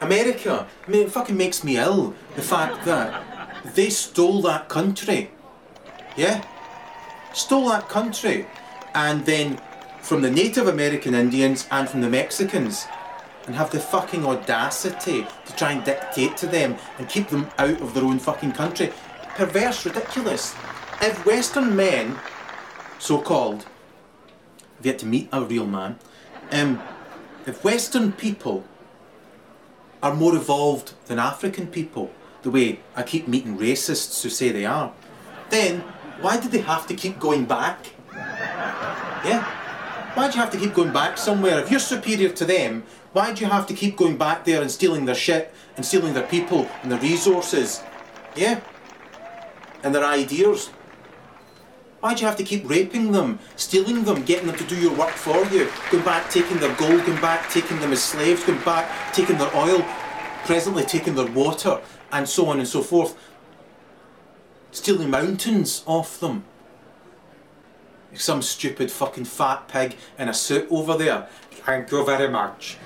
America, I mean, it fucking makes me ill. The fact that they stole that country. Yeah? Stole that country. And then from the Native American Indians and from the Mexicans. And have the fucking audacity to try and dictate to them and keep them out of their own fucking country. Perverse, ridiculous. If Western men, so called, have yet to meet a real man, um, if Western people are more evolved than African people, the way I keep meeting racists who say they are, then why did they have to keep going back? Yeah? Why do you have to keep going back somewhere? If you're superior to them, why do you have to keep going back there and stealing their shit and stealing their people and their resources? Yeah? And their ideas? Why do you have to keep raping them, stealing them, getting them to do your work for you, going back, taking their gold, going back, taking them as slaves, going back, taking their oil, presently taking their water, and so on and so forth, stealing mountains off them? Some stupid fucking fat pig in a suit over there. Thank you very much.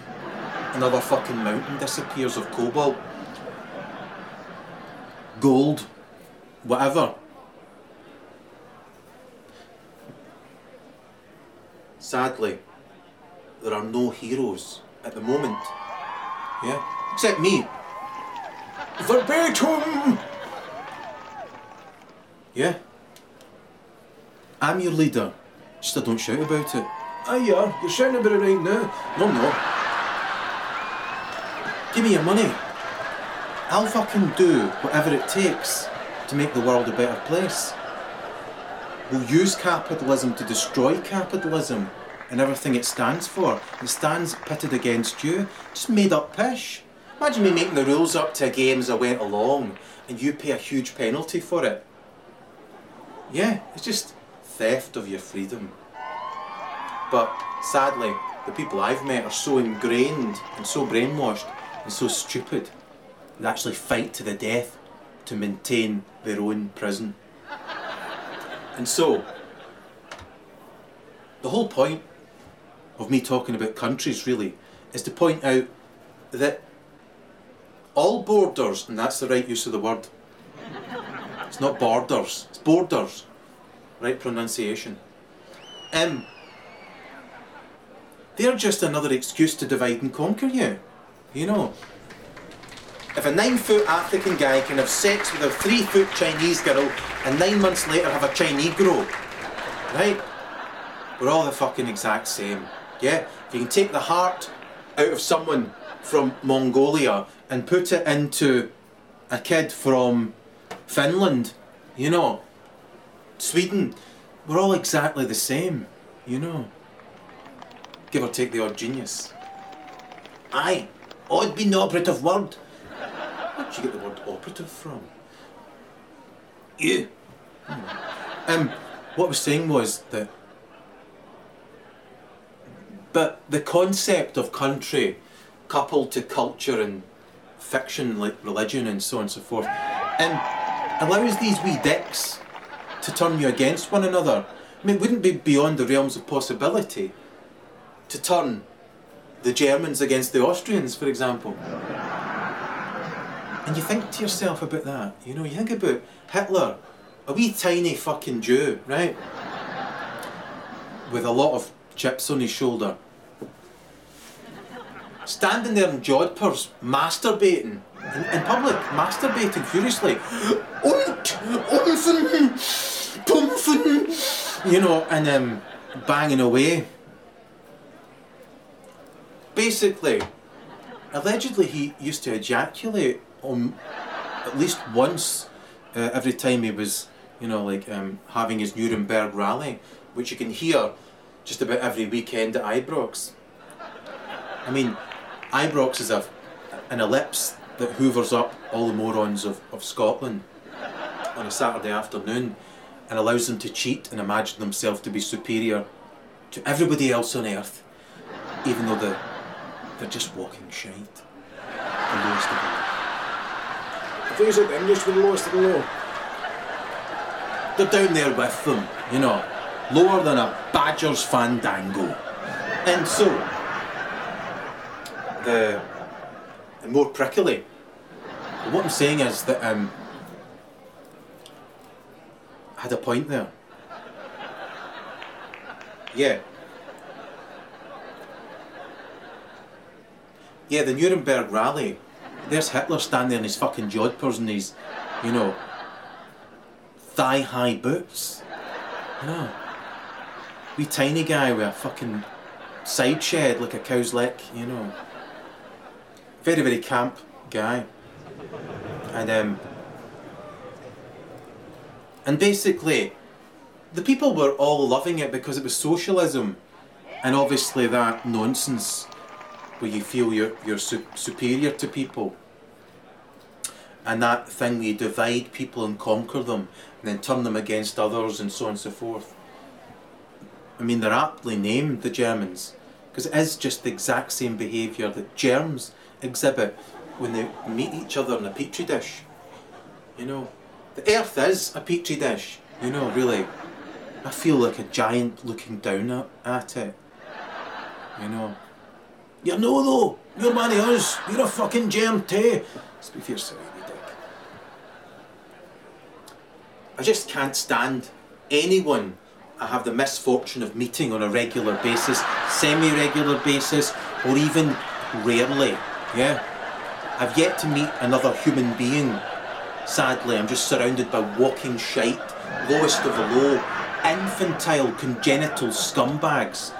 Another fucking mountain disappears of cobalt, gold, whatever. Sadly, there are no heroes at the moment. Yeah? Except me. Verbatim! Yeah? I'm your leader. Just I don't shout about it. Aye, yeah, you're shouting about it right now. No, I'm not. Give me your money. I'll fucking do whatever it takes to make the world a better place. We'll use capitalism to destroy capitalism and everything it stands for. It stands pitted against you. Just made up pish. Imagine me making the rules up to a game as I went along and you pay a huge penalty for it. Yeah, it's just theft of your freedom. But sadly, the people I've met are so ingrained and so brainwashed and so stupid they actually fight to the death to maintain their own prison. And so, the whole point of me talking about countries really is to point out that all borders, and that's the right use of the word, it's not borders, it's borders, right pronunciation. Um, they're just another excuse to divide and conquer you, you know. If a nine foot African guy can have sex with a three foot Chinese girl and nine months later have a Chinese girl, right? We're all the fucking exact same. Yeah? If you can take the heart out of someone from Mongolia and put it into a kid from Finland, you know, Sweden, we're all exactly the same, you know. Give or take the odd genius. Aye, odd being the operative word. Where'd you get the word operative from? You. Um, what I was saying was that but the concept of country coupled to culture and fiction like religion and so on and so forth and allows these wee dicks to turn you against one another. I mean, it wouldn't be beyond the realms of possibility to turn the Germans against the Austrians, for example. And you think to yourself about that, you know, you think about Hitler, a wee tiny fucking Jew, right? With a lot of chips on his shoulder. Standing there in jodhpurs, masturbating. In, in public, masturbating furiously. Und, Pumpfen, you know, and um, banging away. Basically, allegedly he used to ejaculate on at least once uh, every time he was, you know, like um, having his Nuremberg rally, which you can hear just about every weekend at Ibrox. I mean, Ibrox is a, an ellipse that hoovers up all the morons of, of Scotland on a Saturday afternoon and allows them to cheat and imagine themselves to be superior to everybody else on earth, even though they're, they're just walking shite. The lowest of the low. The the the. They're down there with them, you know, lower than a Badgers fandango. And so, the and more prickly. What I'm saying is that um, I had a point there. Yeah. Yeah, the Nuremberg rally. There's Hitler standing in his fucking jodhpurs and his, you know, thigh high boots. Wee tiny guy with a fucking side shed like a cow's lick, you know. Very, very camp guy. And um and basically the people were all loving it because it was socialism and obviously that nonsense where you feel you're, you're su- superior to people and that thing where you divide people and conquer them and then turn them against others and so on and so forth. I mean, they're aptly named, the Germans, because it is just the exact same behaviour that germs exhibit when they meet each other in a petri dish. You know, the earth is a petri dish, you know, really. I feel like a giant looking down at, at it. You know. You know though, you're one of us, you're a fucking germ too. Speak for yourself, you dick. I just can't stand anyone I have the misfortune of meeting on a regular basis, semi-regular basis, or even rarely. Yeah. I've yet to meet another human being. Sadly, I'm just surrounded by walking shite, lowest of the low, infantile, congenital scumbags.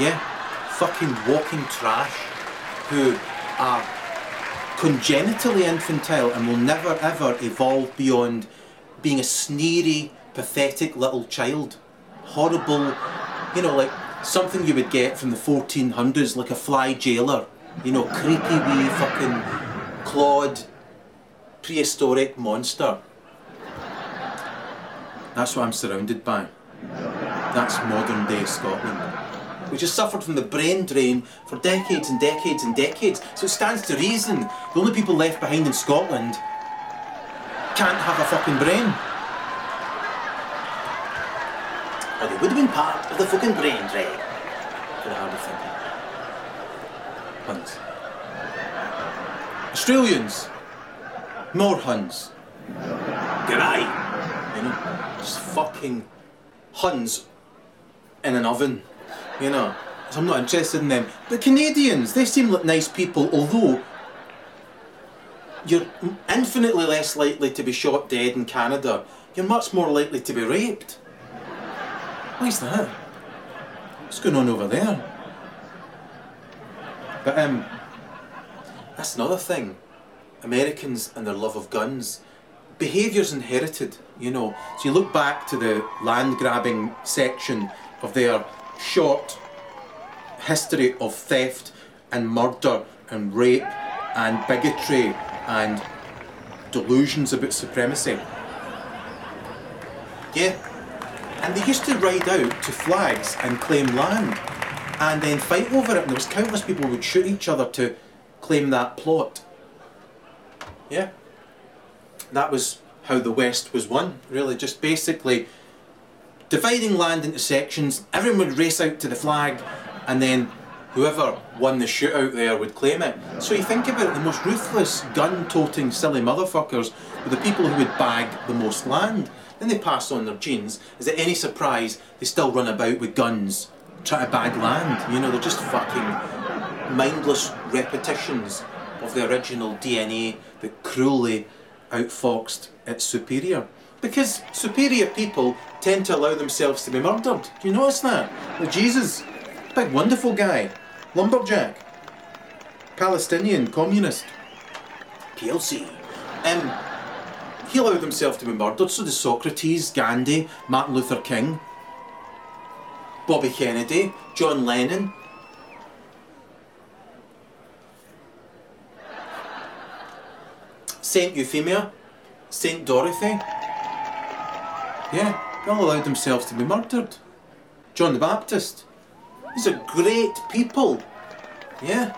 Yeah, fucking walking trash who are congenitally infantile and will never ever evolve beyond being a sneery, pathetic little child. Horrible, you know, like something you would get from the 1400s, like a fly jailer. You know, creepy wee fucking clawed prehistoric monster. That's what I'm surrounded by. That's modern day Scotland. Which has suffered from the brain drain for decades and decades and decades. So it stands to reason the only people left behind in Scotland can't have a fucking brain. Or they would have been part of the fucking brain drain. I hardly think. Huns. Australians. More Huns. G'day. You know, just fucking Huns in an oven. You know, so I'm not interested in them. But Canadians, they seem like nice people, although you're infinitely less likely to be shot dead in Canada. You're much more likely to be raped. Why's that? What's going on over there? But um, that's another thing. Americans and their love of guns. Behaviour's inherited, you know. So you look back to the land grabbing section of their short history of theft and murder and rape and bigotry and delusions about supremacy. Yeah. And they used to ride out to flags and claim land and then fight over it. And there was countless people who would shoot each other to claim that plot. Yeah. That was how the West was won, really. Just basically dividing land into sections, everyone would race out to the flag, and then whoever won the shootout there would claim it. So you think about it, the most ruthless, gun toting, silly motherfuckers were the people who would bag the most land. Then they pass on their genes. Is it any surprise they still run about with guns, trying to bag land? You know, they're just fucking mindless repetitions of the original DNA that cruelly outfoxed its superior. Because superior people tend to allow themselves to be murdered. Do you notice that? Like Jesus, big wonderful guy, lumberjack, Palestinian communist, PLC. Um, he allowed himself to be murdered, so did Socrates, Gandhi, Martin Luther King, Bobby Kennedy, John Lennon. Saint Euphemia, Saint Dorothy. Yeah, they all allowed themselves to be murdered. John the Baptist. These are great people. Yeah.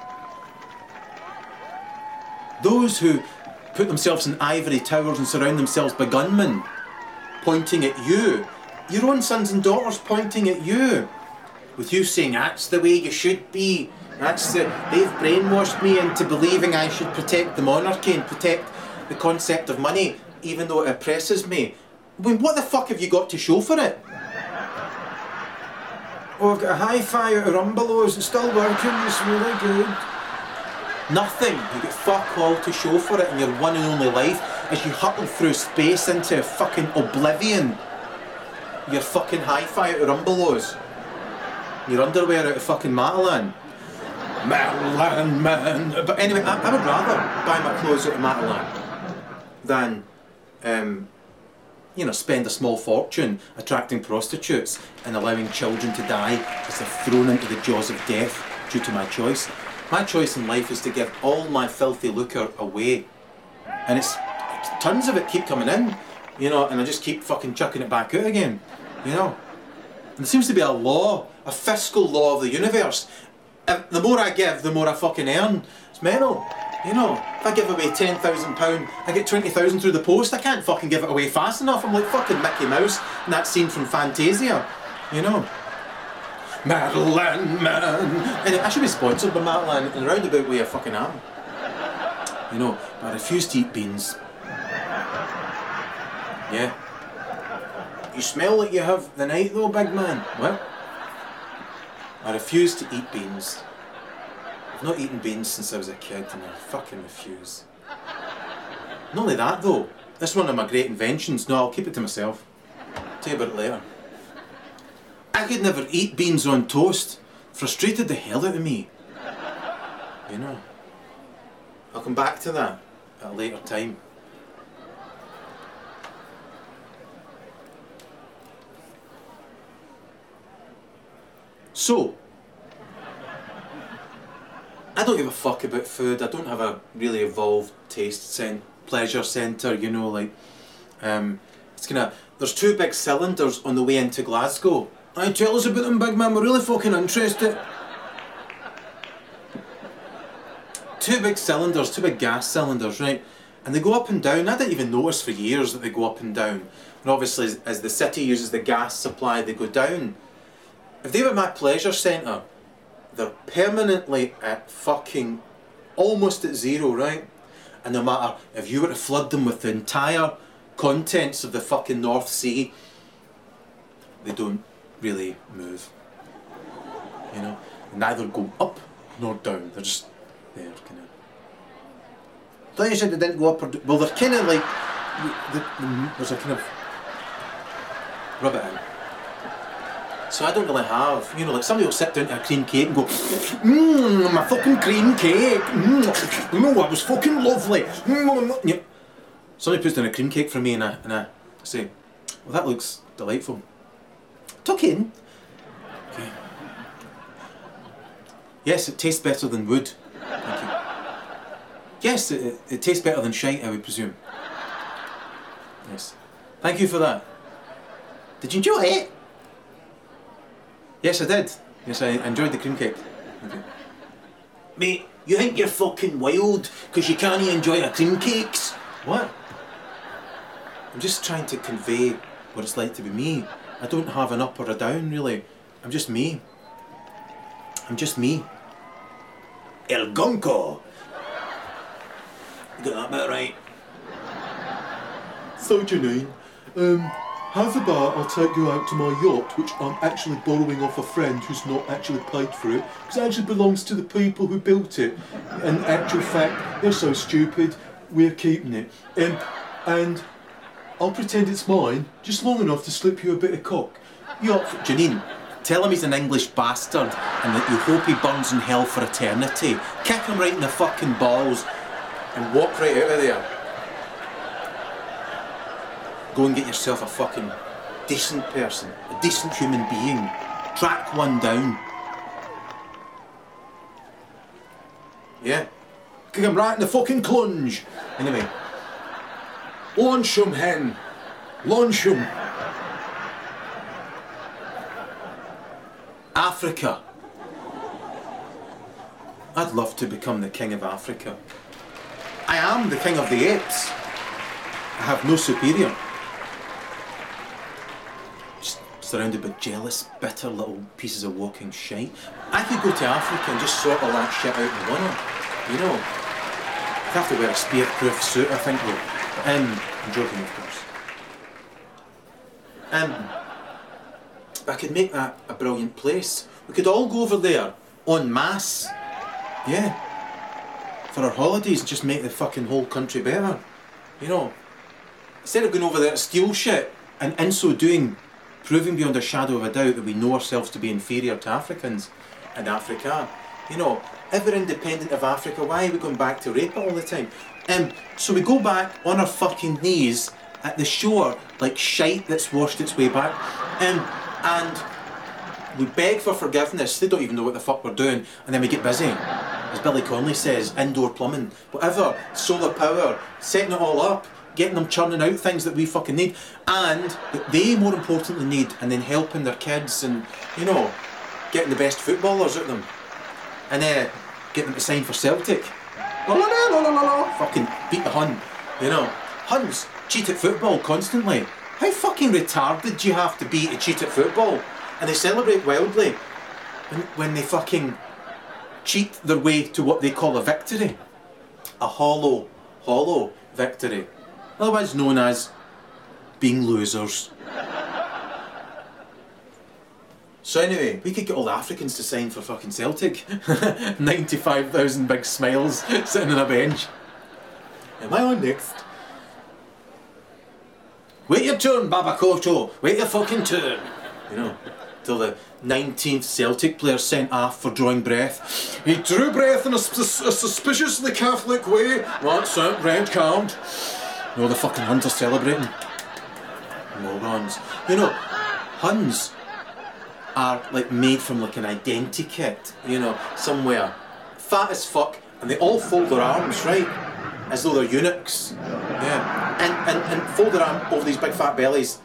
Those who put themselves in ivory towers and surround themselves by gunmen pointing at you. Your own sons and daughters pointing at you. With you saying that's the way you should be. That's the, they've brainwashed me into believing I should protect the monarchy and protect the concept of money, even though it oppresses me. I mean, what the fuck have you got to show for it? Oh, I've got a hi-fi out of Rumbelows. It's still working. It's really good. Nothing. You get fuck all to show for it in your one and only life as you hurtle through space into fucking oblivion. Your fucking hi-fi out of Rumbelows. Your underwear out of fucking Matalan. Matalan, man. But anyway, I, I would rather buy my clothes out of Matalan than, um, you know, spend a small fortune attracting prostitutes and allowing children to die as they're thrown into the jaws of death due to my choice. My choice in life is to give all my filthy lucre away. And it's tons of it keep coming in, you know, and I just keep fucking chucking it back out again, you know. And there seems to be a law, a fiscal law of the universe. If the more I give, the more I fucking earn. It's mental. You know, if I give away ten thousand pound, I get twenty thousand through the post. I can't fucking give it away fast enough. I'm like fucking Mickey Mouse in that scene from Fantasia. You know. Matalan Man. And I should be sponsored by Matalan in a roundabout way I fucking am. You know, but I refuse to eat beans. Yeah. You smell like you have the night though, big man. What? I refuse to eat beans. I've not eaten beans since I was a kid and I fucking refuse. Not only that though, this is one of my great inventions. No, I'll keep it to myself. I'll Tell you about it later. I could never eat beans on toast. Frustrated the hell out of me. You know. I'll come back to that at a later time. So, I don't give a fuck about food. I don't have a really evolved taste cen- pleasure centre, you know, like um, it's of there's two big cylinders on the way into Glasgow. I tell us about them, big man. We're really fucking interested. Two big cylinders, two big gas cylinders, right? And they go up and down. I didn't even notice for years that they go up and down. And obviously, as, as the city uses the gas supply, they go down. If they were my pleasure centre, they're permanently at fucking almost at zero, right? And no matter if you were to flood them with the entire contents of the fucking North Sea, they don't really move. You know, They neither go up nor down. They're just there, kind of. Thought you said they didn't go up or do- well, they're kind of like the, the, there's a kind of rub it. So I don't really have, you know, like somebody will sit down to a cream cake and go, mmm, my fucking cream cake, mmm, know, that was fucking lovely. Mm, mm, mm, yeah. Somebody puts down a cream cake for me and I, and I say, well, that looks delightful. Tuck in. Okay. Yes, it tastes better than wood. Yes, it, it, it tastes better than shite, I would presume. Yes. Thank you for that. Did you enjoy it? Yes, I did. Yes, I enjoyed the cream cake. You. Mate, you think you're fucking wild because you can't enjoy a cream cakes? What? I'm just trying to convey what it's like to be me. I don't have an up or a down, really. I'm just me. I'm just me. El Gonco. You got that bit right. So Janine, um, have a bar, I'll take you out to my yacht, which I'm actually borrowing off a friend who's not actually paid for it, because it actually belongs to the people who built it. In actual fact, they're so stupid, we're keeping it. Um, and I'll pretend it's mine, just long enough to slip you a bit of cock. Yacht. For Janine, tell him he's an English bastard and that you hope he burns in hell for eternity. Kick him right in the fucking balls and walk right out of there. Go and get yourself a fucking decent person, a decent human being. Track one down. Yeah. Kick him right in the fucking clunge. Anyway, Launch 'em, hen. Launch him. Africa. I'd love to become the king of Africa. I am the king of the apes. I have no superior. Just, just surrounded by jealous, bitter little pieces of walking shite. I could go to Africa and just sort all that shit out in one You know. I'd have to wear a spear-proof suit, I think, though. Um, I'm joking, of course. Um, I could make that a brilliant place. We could all go over there, en masse. Yeah. For our holidays, and just make the fucking whole country better. You know. Instead of going over there to steal shit, and in so doing, proving beyond a shadow of a doubt that we know ourselves to be inferior to Africans and Africa. You know, ever independent of Africa, why are we going back to rape all the time? Um, so we go back on our fucking knees at the shore like shite that's washed its way back. Um, and we beg for forgiveness. They don't even know what the fuck we're doing. And then we get busy. As Billy Connolly says, indoor plumbing, whatever, solar power, setting it all up, getting them churning out things that we fucking need. And that they more importantly need, and then helping their kids and, you know, getting the best footballers of them. And uh, get them to sign for Celtic. La la la la la la. Fucking beat the Hun. You know. Huns cheat at football constantly. How fucking retarded do you have to be to cheat at football? And they celebrate wildly when, when they fucking cheat their way to what they call a victory. A hollow, hollow victory. Otherwise known as being losers. So anyway, we could get all the Africans to sign for fucking Celtic. 95,000 big smiles sitting on a bench. Am I on next? Wait your turn, Babakoto. Wait your fucking turn. You know, till the 19th Celtic player sent off for drawing breath. He drew breath in a, sus- a suspiciously Catholic way. That's it, red card. No, the fucking Huns are celebrating. Morons. You know, Huns are like made from like an identity kit, you know, somewhere. Fat as fuck, and they all fold their arms, right? As though they're eunuchs. Yeah. And, and, and fold their arm over these big fat bellies.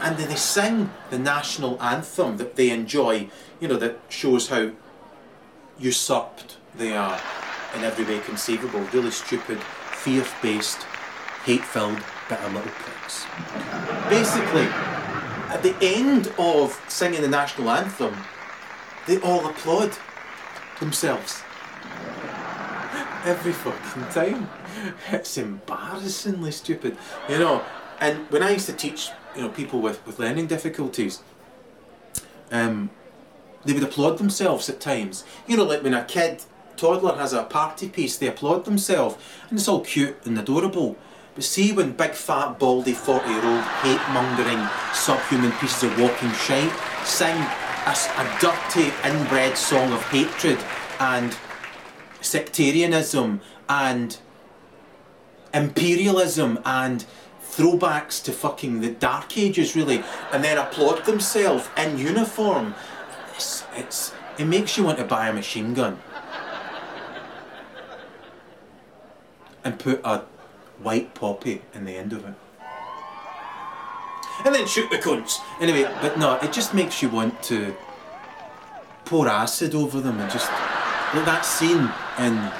And then they sing the national anthem that they enjoy, you know, that shows how usurped they are in every way conceivable. Really stupid, fear based, hate filled, bitter little pricks. Basically, at the end of singing the national anthem, they all applaud themselves. Every fucking time. It's embarrassingly stupid. You know, and when I used to teach, you know, people with, with learning difficulties, um, they would applaud themselves at times. You know, like when a kid, toddler has a party piece, they applaud themselves, and it's all cute and adorable. But see when big fat baldy 40 year old hate mongering subhuman pieces of walking shite sing a, a dirty inbred song of hatred and sectarianism and imperialism and throwbacks to fucking the dark ages really. And then applaud themselves in uniform. It's, it's it makes you want to buy a machine gun. And put a white poppy in the end of it. And then shoot the cunts. Anyway, but no, it just makes you want to pour acid over them and just like that scene in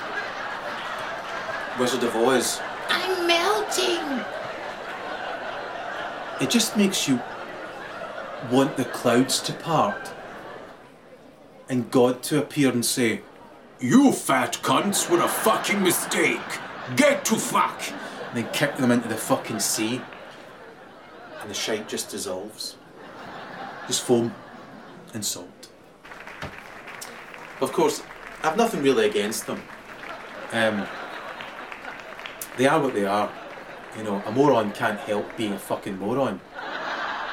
Wizard of Oz. I'm melting. It just makes you want the clouds to part and God to appear and say, You fat cunts were a fucking mistake. Get to fuck! Then kick them into the fucking sea. And the shape just dissolves. Just foam and salt. Of course, I've nothing really against them. Um, they are what they are. You know, a moron can't help being a fucking moron.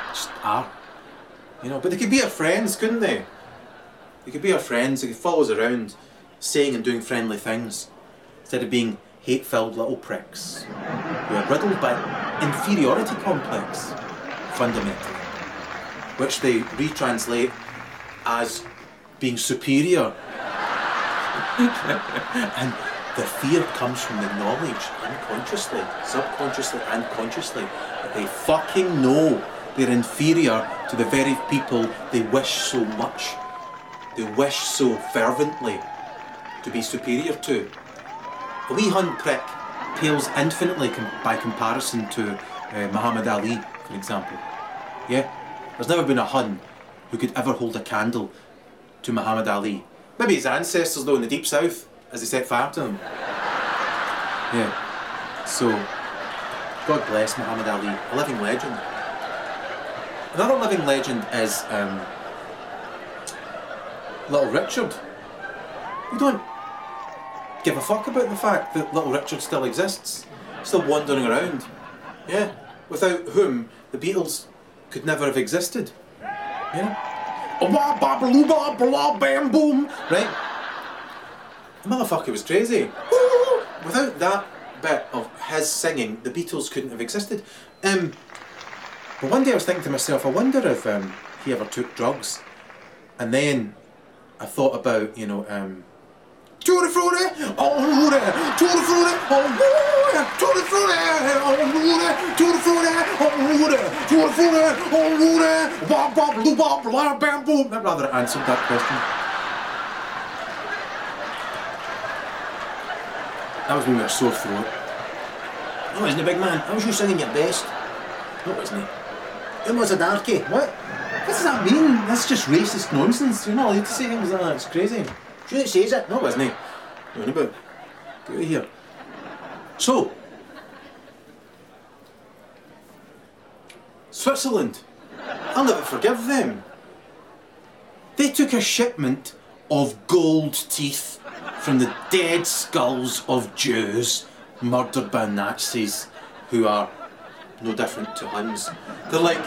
Just are. You know, but they could be our friends, couldn't they? They could be our friends, they could follow us around, saying and doing friendly things, instead of being hate filled little pricks who are riddled by inferiority complex, fundamentally, which they retranslate as being superior. and the fear comes from the knowledge, unconsciously, subconsciously, and consciously, that they fucking know they're inferior to the very people they wish so much, they wish so fervently to be superior to. A wee Hun prick pales infinitely com- by comparison to uh, Muhammad Ali, for example. Yeah? There's never been a Hun who could ever hold a candle to Muhammad Ali. Maybe his ancestors, though, in the deep south, as they set fire to him. Yeah. So, God bless Muhammad Ali, a living legend. Another living legend is um, Little Richard. We don't give a fuck about the fact that Little Richard still exists, still wandering around. Yeah, without whom the Beatles could never have existed. Yeah. Oh, bam, boom. Right? The motherfucker was crazy. Without that bit of his singing, the Beatles couldn't have existed. Um, but one day I was thinking to myself, I wonder if um, he ever took drugs. And then I thought about, you know, um, Tutti frutti, oh Rudy, tutti frutti, oh Rudy, tutti frutti, oh Rudy, tutti frutti, oh Rudy, tutti frutti, oh Rudy, bop bop loo bop blah bam boom. I'd rather answered that question. That was when we were sore throat. No, isn't it, big man? That was you singing your best. No, wasn't it? It was a darkie. What? What does that mean? That's just racist nonsense. You're not allowed to say things like that. It's crazy. It says it. No, wasn't? What about? Get here. So, Switzerland. I'll never forgive them. They took a shipment of gold teeth from the dead skulls of Jews murdered by Nazis who are no different to Huns. They're like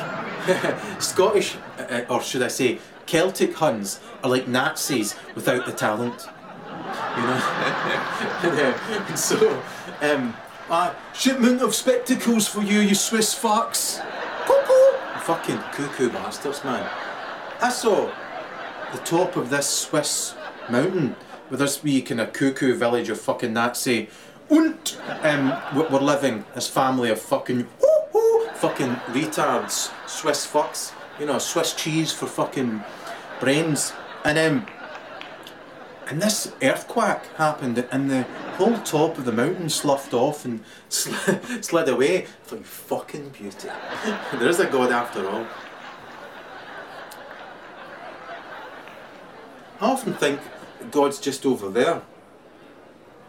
Scottish, uh, or should I say, Celtic Huns are like Nazis without the talent. You know? and, and so, um, uh, shipment of spectacles for you, you Swiss fucks. Cuckoo! Fucking cuckoo bastards, man. I saw the top of this Swiss mountain with this wee kind of cuckoo village of fucking Nazi. Und um, we- we're living as family of fucking fucking retards, Swiss fucks. You know, Swiss cheese for fucking brains. And um, and this earthquake happened, and the whole top of the mountain sloughed off and sl- slid away. I thought, fucking beauty. there is a God after all. I often think God's just over there.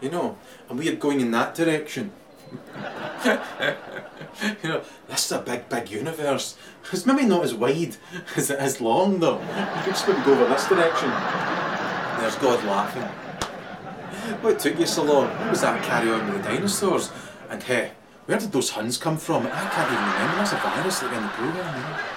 You know, and we are going in that direction. you know, this is a big, big universe. It's maybe not as wide as it is long, though. You could just go over this direction. There's God laughing. What took you so long? What was that carry on with the dinosaurs? And hey, where did those Huns come from? I can't even remember. That's a virus like in the programme.